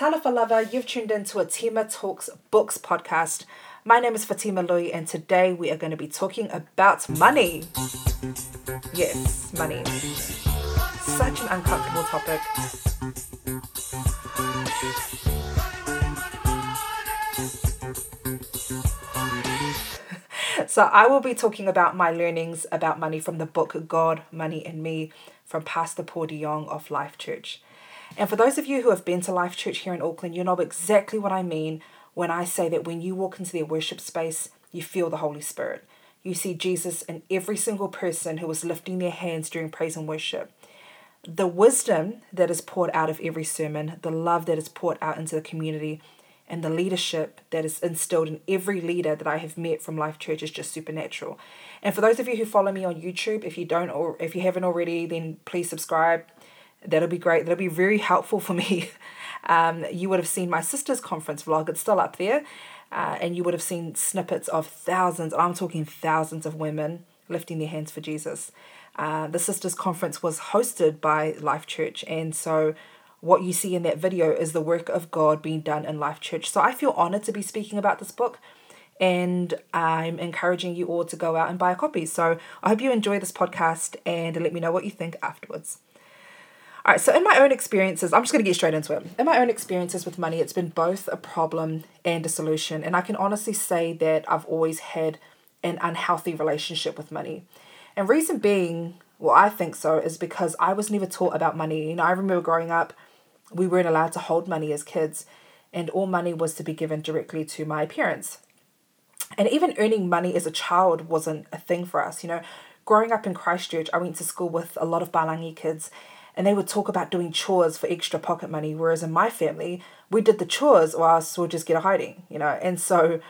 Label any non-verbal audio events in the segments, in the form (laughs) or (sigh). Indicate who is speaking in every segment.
Speaker 1: Talofa lava, you've tuned into a Tima Talks Books podcast. My name is Fatima Lui, and today we are going to be talking about money. Yes, money. Such an uncomfortable topic. (laughs) so, I will be talking about my learnings about money from the book God, Money, and Me from Pastor Paul de Jong of Life Church. And for those of you who have been to Life Church here in Auckland, you know exactly what I mean when I say that when you walk into their worship space, you feel the Holy Spirit. You see Jesus in every single person who is lifting their hands during praise and worship. The wisdom that is poured out of every sermon, the love that is poured out into the community, and the leadership that is instilled in every leader that I have met from Life Church is just supernatural. And for those of you who follow me on YouTube, if you don't or if you haven't already, then please subscribe that'll be great. That'll be very helpful for me. (laughs) Um, you would have seen my sister's conference vlog, it's still up there. Uh, and you would have seen snippets of thousands, I'm talking thousands of women lifting their hands for Jesus. Uh, the sisters conference was hosted by Life Church, and so what you see in that video is the work of God being done in Life Church. So I feel honored to be speaking about this book, and I'm encouraging you all to go out and buy a copy. So I hope you enjoy this podcast and let me know what you think afterwards. All right, so in my own experiences, I'm just going to get straight into it. In my own experiences with money, it's been both a problem and a solution. And I can honestly say that I've always had an unhealthy relationship with money. And reason being, well, I think so, is because I was never taught about money. You know, I remember growing up, we weren't allowed to hold money as kids, and all money was to be given directly to my parents. And even earning money as a child wasn't a thing for us. You know, growing up in Christchurch, I went to school with a lot of Palangi kids and they would talk about doing chores for extra pocket money. Whereas in my family, we did the chores or else we'll just get a hiding, you know. And so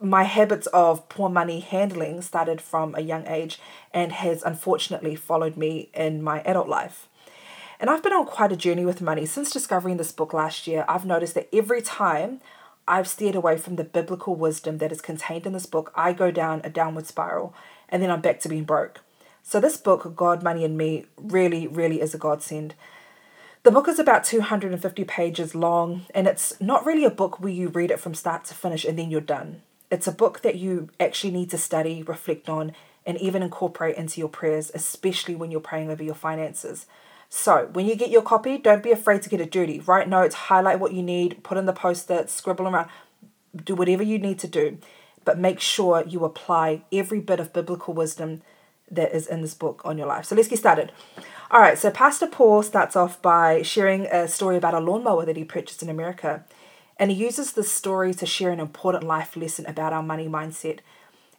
Speaker 1: my habits of poor money handling started from a young age and has unfortunately followed me in my adult life. And I've been on quite a journey with money since discovering this book last year. I've noticed that every time I've steered away from the biblical wisdom that is contained in this book, I go down a downward spiral and then I'm back to being broke. So, this book, God, Money, and Me, really, really is a godsend. The book is about 250 pages long, and it's not really a book where you read it from start to finish and then you're done. It's a book that you actually need to study, reflect on, and even incorporate into your prayers, especially when you're praying over your finances. So, when you get your copy, don't be afraid to get it dirty. Write notes, highlight what you need, put in the post it, scribble around, do whatever you need to do. But make sure you apply every bit of biblical wisdom that is in this book on your life. So let's get started. All right, so Pastor Paul starts off by sharing a story about a lawnmower that he purchased in America. And he uses this story to share an important life lesson about our money mindset.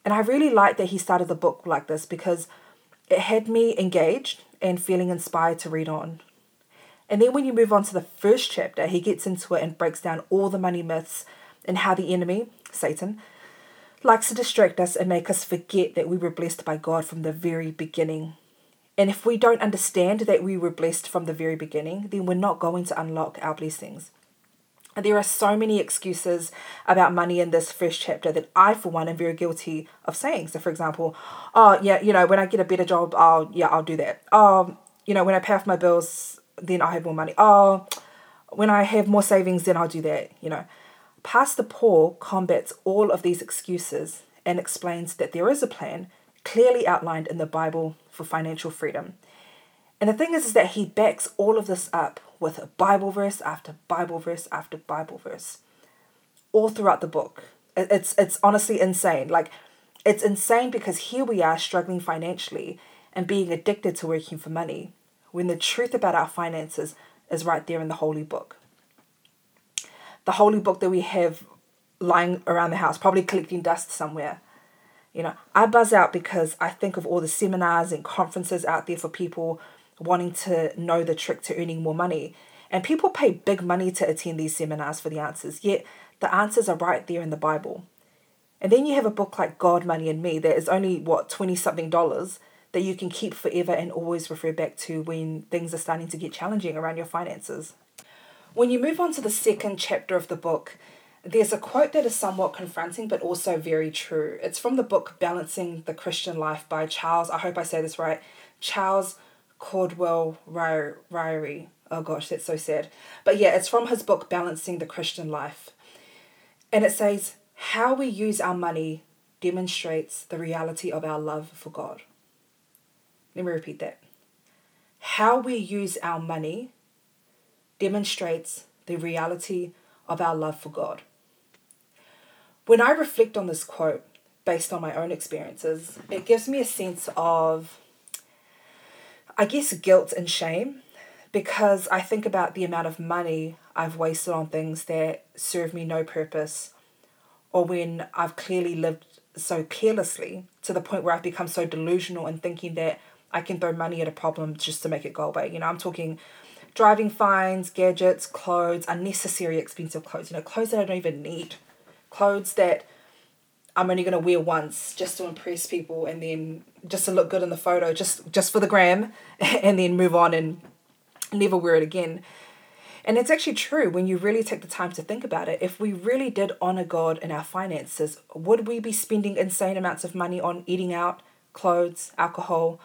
Speaker 1: And I really like that he started the book like this because it had me engaged and feeling inspired to read on. And then when you move on to the first chapter, he gets into it and breaks down all the money myths and how the enemy, Satan, likes to distract us and make us forget that we were blessed by God from the very beginning. And if we don't understand that we were blessed from the very beginning, then we're not going to unlock our blessings. There are so many excuses about money in this first chapter that I, for one, am very guilty of saying. So, for example, oh, yeah, you know, when I get a better job, I'll, yeah, I'll do that. Oh, you know, when I pay off my bills, then I'll have more money. Oh, when I have more savings, then I'll do that, you know. Pastor Paul combats all of these excuses and explains that there is a plan clearly outlined in the Bible for financial freedom. And the thing is, is that he backs all of this up with a Bible verse after Bible verse after Bible verse, all throughout the book. It's it's honestly insane. Like, it's insane because here we are struggling financially and being addicted to working for money, when the truth about our finances is right there in the holy book the holy book that we have lying around the house, probably collecting dust somewhere. You know, I buzz out because I think of all the seminars and conferences out there for people wanting to know the trick to earning more money. And people pay big money to attend these seminars for the answers, yet the answers are right there in the Bible. And then you have a book like God, Money, and Me that is only, what, 20 something dollars that you can keep forever and always refer back to when things are starting to get challenging around your finances. When you move on to the second chapter of the book, there's a quote that is somewhat confronting but also very true. It's from the book Balancing the Christian Life by Charles, I hope I say this right, Charles Caldwell Ryrie. Oh gosh, that's so sad. But yeah, it's from his book, Balancing the Christian Life. And it says, How we use our money demonstrates the reality of our love for God. Let me repeat that. How we use our money demonstrates the reality of our love for God. When I reflect on this quote, based on my own experiences, it gives me a sense of, I guess, guilt and shame because I think about the amount of money I've wasted on things that serve me no purpose or when I've clearly lived so carelessly to the point where I've become so delusional in thinking that I can throw money at a problem just to make it go away. You know, I'm talking driving fines, gadgets, clothes, unnecessary expensive clothes, you know, clothes that I don't even need, clothes that I'm only going to wear once just to impress people and then just to look good in the photo, just just for the gram, (laughs) and then move on and never wear it again. And it's actually true when you really take the time to think about it. If we really did honor God in our finances, would we be spending insane amounts of money on eating out, clothes, alcohol?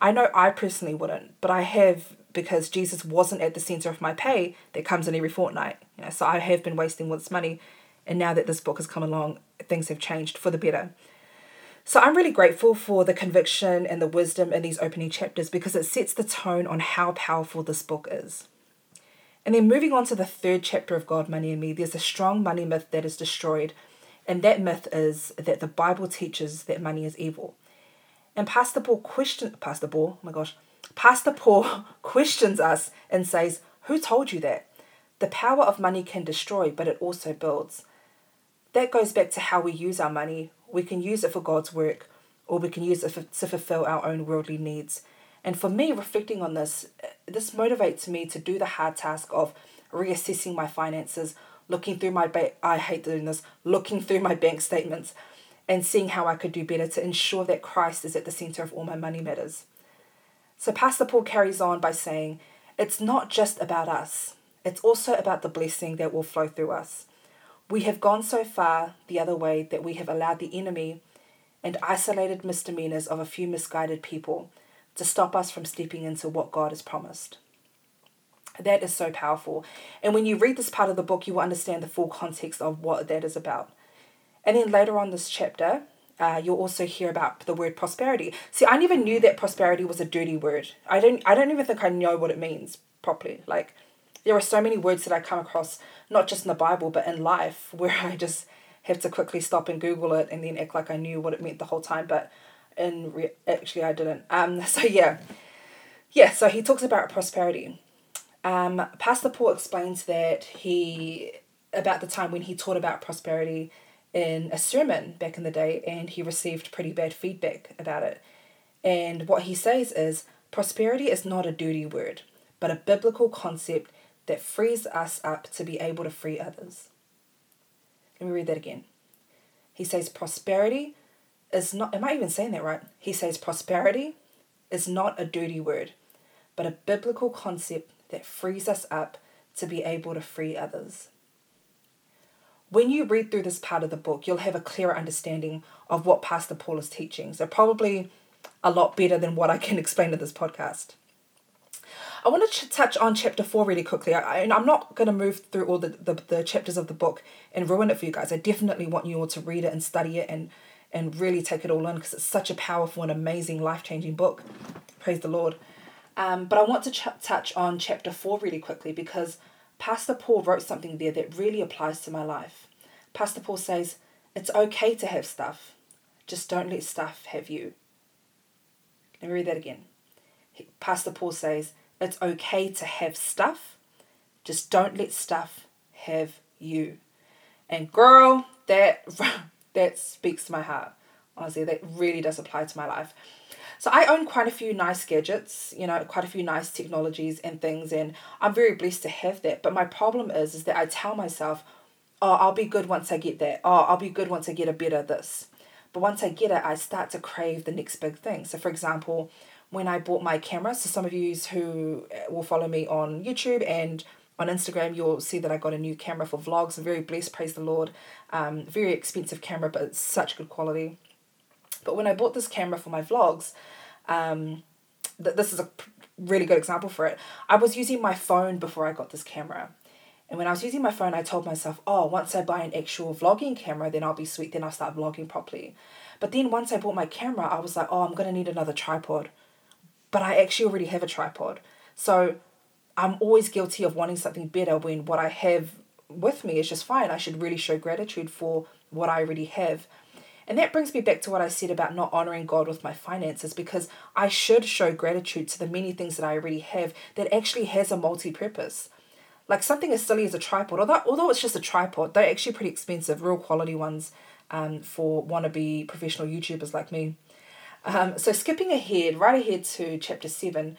Speaker 1: I know I personally wouldn't, but I have because Jesus wasn't at the center of my pay that comes in every fortnight. You know, so I have been wasting all this money, and now that this book has come along, things have changed for the better. So I'm really grateful for the conviction and the wisdom in these opening chapters because it sets the tone on how powerful this book is. And then moving on to the third chapter of God, Money and Me, there's a strong money myth that is destroyed. And that myth is that the Bible teaches that money is evil. And Pastor Paul question Pastor Paul, oh my gosh, Pastor Paul (laughs) questions us and says, Who told you that? The power of money can destroy, but it also builds. That goes back to how we use our money. We can use it for God's work, or we can use it for, to fulfill our own worldly needs. And for me, reflecting on this, this motivates me to do the hard task of reassessing my finances, looking through my ba- I hate doing this, looking through my bank statements and seeing how I could do better to ensure that Christ is at the center of all my money matters. So Pastor Paul carries on by saying, it's not just about us. It's also about the blessing that will flow through us. We have gone so far the other way that we have allowed the enemy and isolated misdemeanors of a few misguided people to stop us from stepping into what God has promised. That is so powerful. And when you read this part of the book, you will understand the full context of what that is about. And then later on this chapter, uh, you'll also hear about the word prosperity. See, I never knew that prosperity was a dirty word. I don't I don't even think I know what it means properly. Like there are so many words that I come across, not just in the Bible, but in life, (laughs) where I just have to quickly stop and Google it and then act like I knew what it meant the whole time. But in re- actually, I didn't. Um. (laughs) So yeah, yeah. So he talks about prosperity. Um. Pastor Paul explains that he about the time when he taught about prosperity in a sermon back in the day and he received pretty bad feedback about it. And what he says is prosperity is not a dirty word, but a biblical concept that frees us up to be able to free others. Let me read that again. He says prosperity is not, am I even saying that right? He says prosperity is not a dirty word, but a biblical concept that frees us up to be able to free others. When you read through this part of the book, you'll have a clearer understanding of what Pastor Paul is teaching. So, probably a lot better than what I can (laughs) explain in this podcast. I want to ch- touch on chapter four really quickly. I, and I'm not going to move through all the, the, the chapters of the book and ruin it for you guys. I definitely want you all to read it and study it and, and really take it all in because it's such a powerful and amazing, life changing book. Praise the Lord. Um, but I want to ch- touch on chapter four really quickly because Pastor Paul wrote something there that really applies to my life. Pastor Paul says, It's okay to have stuff, just don't let stuff have you. Let me read that again. Pastor Paul says, It's okay to have stuff, just don't let stuff have you. And girl, that (laughs) that speaks to my heart. Honestly, that really does apply to my life. So I own quite a few nice gadgets, you know, quite a few nice technologies and things, and I'm very blessed to have that. But my problem is, is that I tell myself, oh, I'll be good once I get that. Oh, I'll be good once I get a better this. But once I get it, I start to crave the next big thing. So, for example, when I bought my camera, so some of you who uh, will follow me on YouTube and on Instagram, you'll see that I got a new camera for vlogs. I'm very blessed, praise the Lord. Um, very expensive camera, but it's such good quality. But when I bought this camera for my vlogs, um, th- this is a really good example for it. I was using my phone before I got this camera. And when I was using my phone, I told myself, oh, once I buy an actual vlogging camera, then I'll be sweet, then I'll start vlogging properly. But then once I bought my camera, I was like, oh, I'm going to need another tripod. But I actually already have a tripod. So I'm always guilty of wanting something better when what I have with me is just fine. I should really show gratitude for what I already have. And that brings me back to what I said about not honoring God with my finances because I should show gratitude to the many things that I already have that actually has a multi purpose. Like something as silly as a tripod, although, although it's just a tripod, they're actually pretty expensive, real quality ones um, for wannabe professional YouTubers like me. Um, so, skipping ahead, right ahead to chapter 7,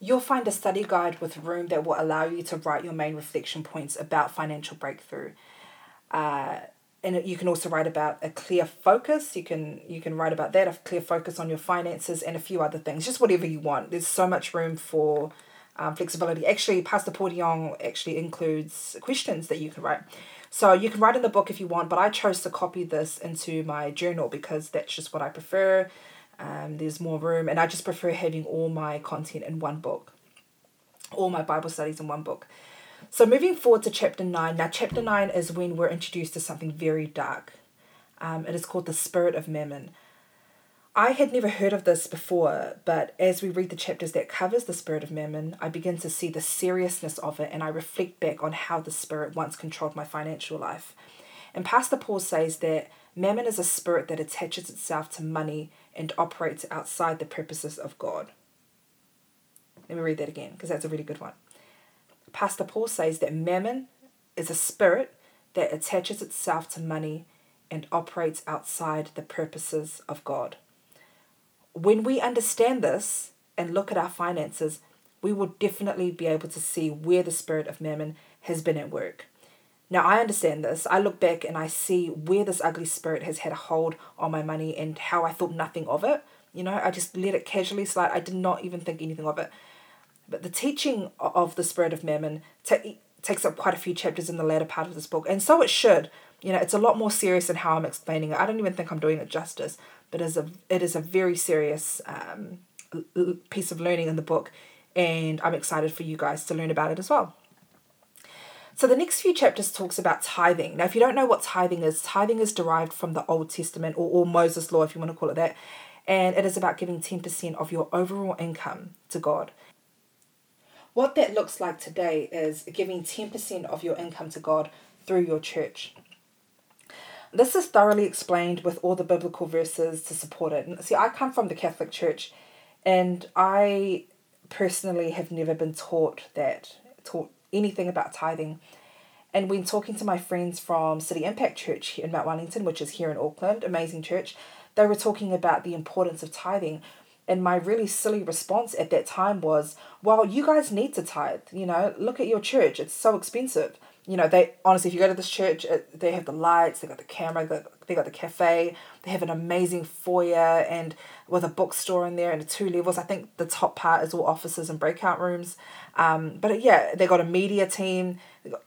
Speaker 1: you'll find a study guide with room that will allow you to write your main reflection points about financial breakthrough. Uh, and you can also write about a clear focus. You can you can write about that a clear focus on your finances and a few other things just whatever you want. There's so much room for um, flexibility. Actually pastor young actually includes questions that you can write. So you can write in the book if you want but i chose to copy this into my journal because that's just what i prefer. Um, there's more room and i just prefer having all my content in one book all my bible studies in one book so moving forward to chapter 9. Now, chapter 9 is when we're introduced to something very dark. Um, it is called the spirit of mammon. I had never heard of this before, but as we read the chapters that covers the spirit of mammon, I begin to see the seriousness of it and I reflect back on how the spirit once controlled my financial life. And Pastor Paul says that mammon is a spirit that attaches itself to money and operates outside the purposes of God. Let me read that again because that's a really good one. Pastor Paul says that mammon is a spirit that attaches itself to money and operates outside the purposes of God. When we understand this and look at our finances, we will definitely be able to see where the spirit of mammon has been at work. Now, I understand this. I look back and I see where this ugly spirit has had a hold on my money and how I thought nothing of it. You know, I just let it casually slide. I did not even think anything of it. But the teaching of the spirit of mammon t- takes up quite a few chapters in the latter part of this book, and so it should. You know, it's a lot more serious than how I'm explaining it. I don't even think I'm doing it justice, but it is a it is a very serious um, piece of learning in the book, and I'm excited for you guys to learn about it as well. So the next few chapters talks about tithing. Now, if you don't know what tithing is, tithing is derived from the Old Testament or, or Moses' law, if you want to call it that, and it is about giving ten percent of your overall income to God. What that looks like today is giving 10% of your income to God through your church. This is thoroughly explained with all the biblical verses to support it. See, I come from the Catholic Church and I personally have never been taught that, taught anything about tithing. And when talking to my friends from City Impact Church in Mount Wellington, which is here in Auckland, amazing church, they were talking about the importance of tithing. And my really silly response at that time was, well, you guys need to tithe. You know, look at your church. It's so expensive. You know, they honestly, if you go to this church, it, they have the lights, they got the camera, they got, they got the cafe, they have an amazing foyer and with a bookstore in there and two levels. I think the top part is all offices and breakout rooms. Um, but yeah, they got a media team,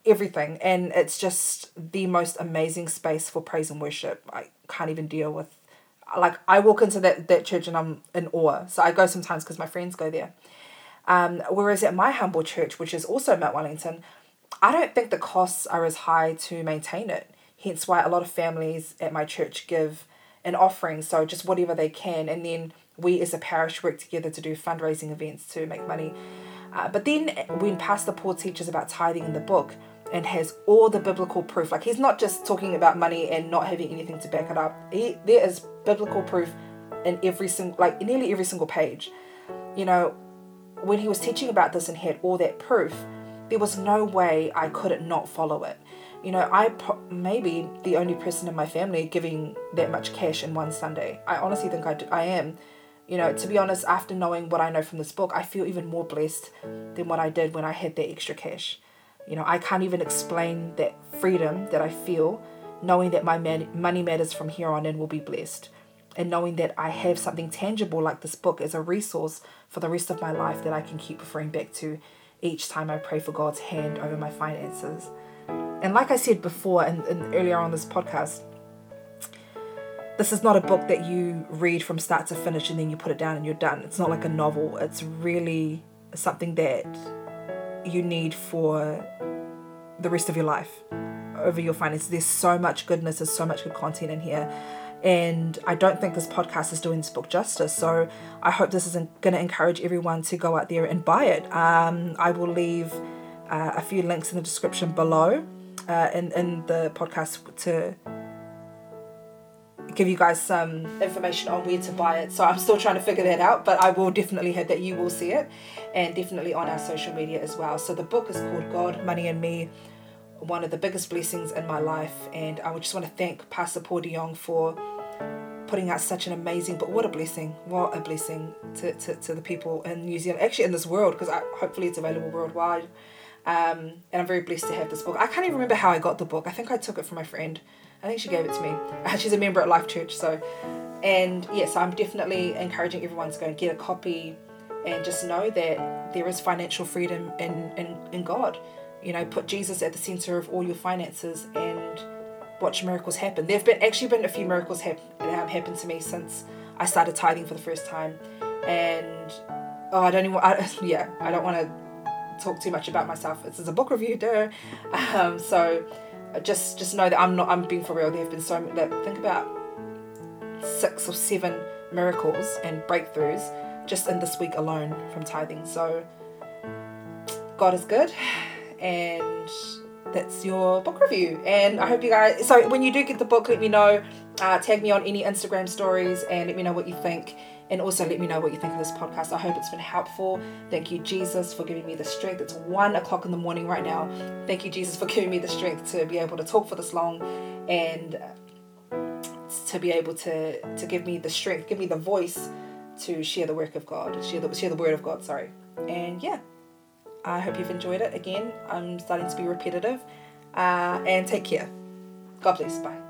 Speaker 1: everything, and it's just the most amazing space for praise and worship. I can't even deal with like I walk into that, that church and I'm in awe. So I go sometimes because my friends go there. Um, whereas at my humble church, which is also Mount Wellington, I don't think the costs are as high to maintain it. Hence why a lot of families at my church give an offering, so just whatever they can, and then we as a parish work together to do fundraising events to make money. Uh, but then when Pastor Paul teaches about tithing in the book, and has all the biblical proof. Like he's not just talking about money and not having anything to back it up. He, there is biblical proof in every single, like nearly every single page. You know, when he was teaching about this and had all that proof, there was no way I could not follow it. You know, I pro- maybe the only person in my family giving that much cash in one Sunday. I honestly think I, do, I am. You know, to be honest, after knowing what I know from this book, I feel even more blessed than what I did when I had that extra cash. You know, I can't even explain that freedom that I feel knowing that my man- money matters from here on in will be blessed. And knowing that I have something tangible like this book as a resource for the rest of my life that I can keep referring back to each time I pray for God's hand over my finances. And like I said before and, and earlier on this podcast, this is not a book that you read from start to finish and then you put it down and you're done. It's not like a novel. It's really something that you need for the rest of your life over your finances. There's so much goodness, there's so much good content in here. And I don't think this podcast is doing this book justice. So I hope this is going to encourage everyone to go out there and buy it. Um, I will leave uh, a few links in the description below uh, in, in the podcast to give you guys some information on where to buy it. So I'm still trying to figure that out, but I will definitely hope that you will see it and definitely on our social media as well. So the book is called God, Money and Me, one of the biggest blessings in my life. And I would just want to thank Pastor Paul de Jong for putting out such an amazing book. What a blessing. What a blessing to, to, to the people in New Zealand, actually in this world, because hopefully it's available worldwide. Um, and I'm very blessed to have this book. I can't even remember how I got the book. I think I took it from my friend. I think she gave it to me. (laughs) She's a member at Life Church, so and yes, I'm definitely encouraging everyone to go and get a copy and just know that there is financial freedom in, in, in God. You know, put Jesus at the center of all your finances and watch miracles happen. There have been actually been a few miracles have, that have happened to me since I started tithing for the first time, and oh, I don't even. (laughs) I, yeah, I don't want to talk too much about myself. This is a book review, duh. (laughs) Um, so just just know that I'm not. I'm being for real. There have been so that Think about six or seven miracles and breakthroughs just in this week alone from tithing. So God is good, and that's your book review. And I hope you guys. So when you do get the book, let me know. Uh, tag me on any Instagram stories and let me know what you think. And also let me know what you think of this podcast. I hope it's been helpful. Thank you, Jesus, for giving me the strength. It's one o'clock in the morning right now. Thank you, Jesus, for giving me the strength to be able to talk for this long and to be able to to give me the strength, give me the voice to share the work of God, share the share the word of God. Sorry. And yeah, I hope you've enjoyed it. Again, I'm starting to be repetitive. Uh, and take care. God bless. Bye.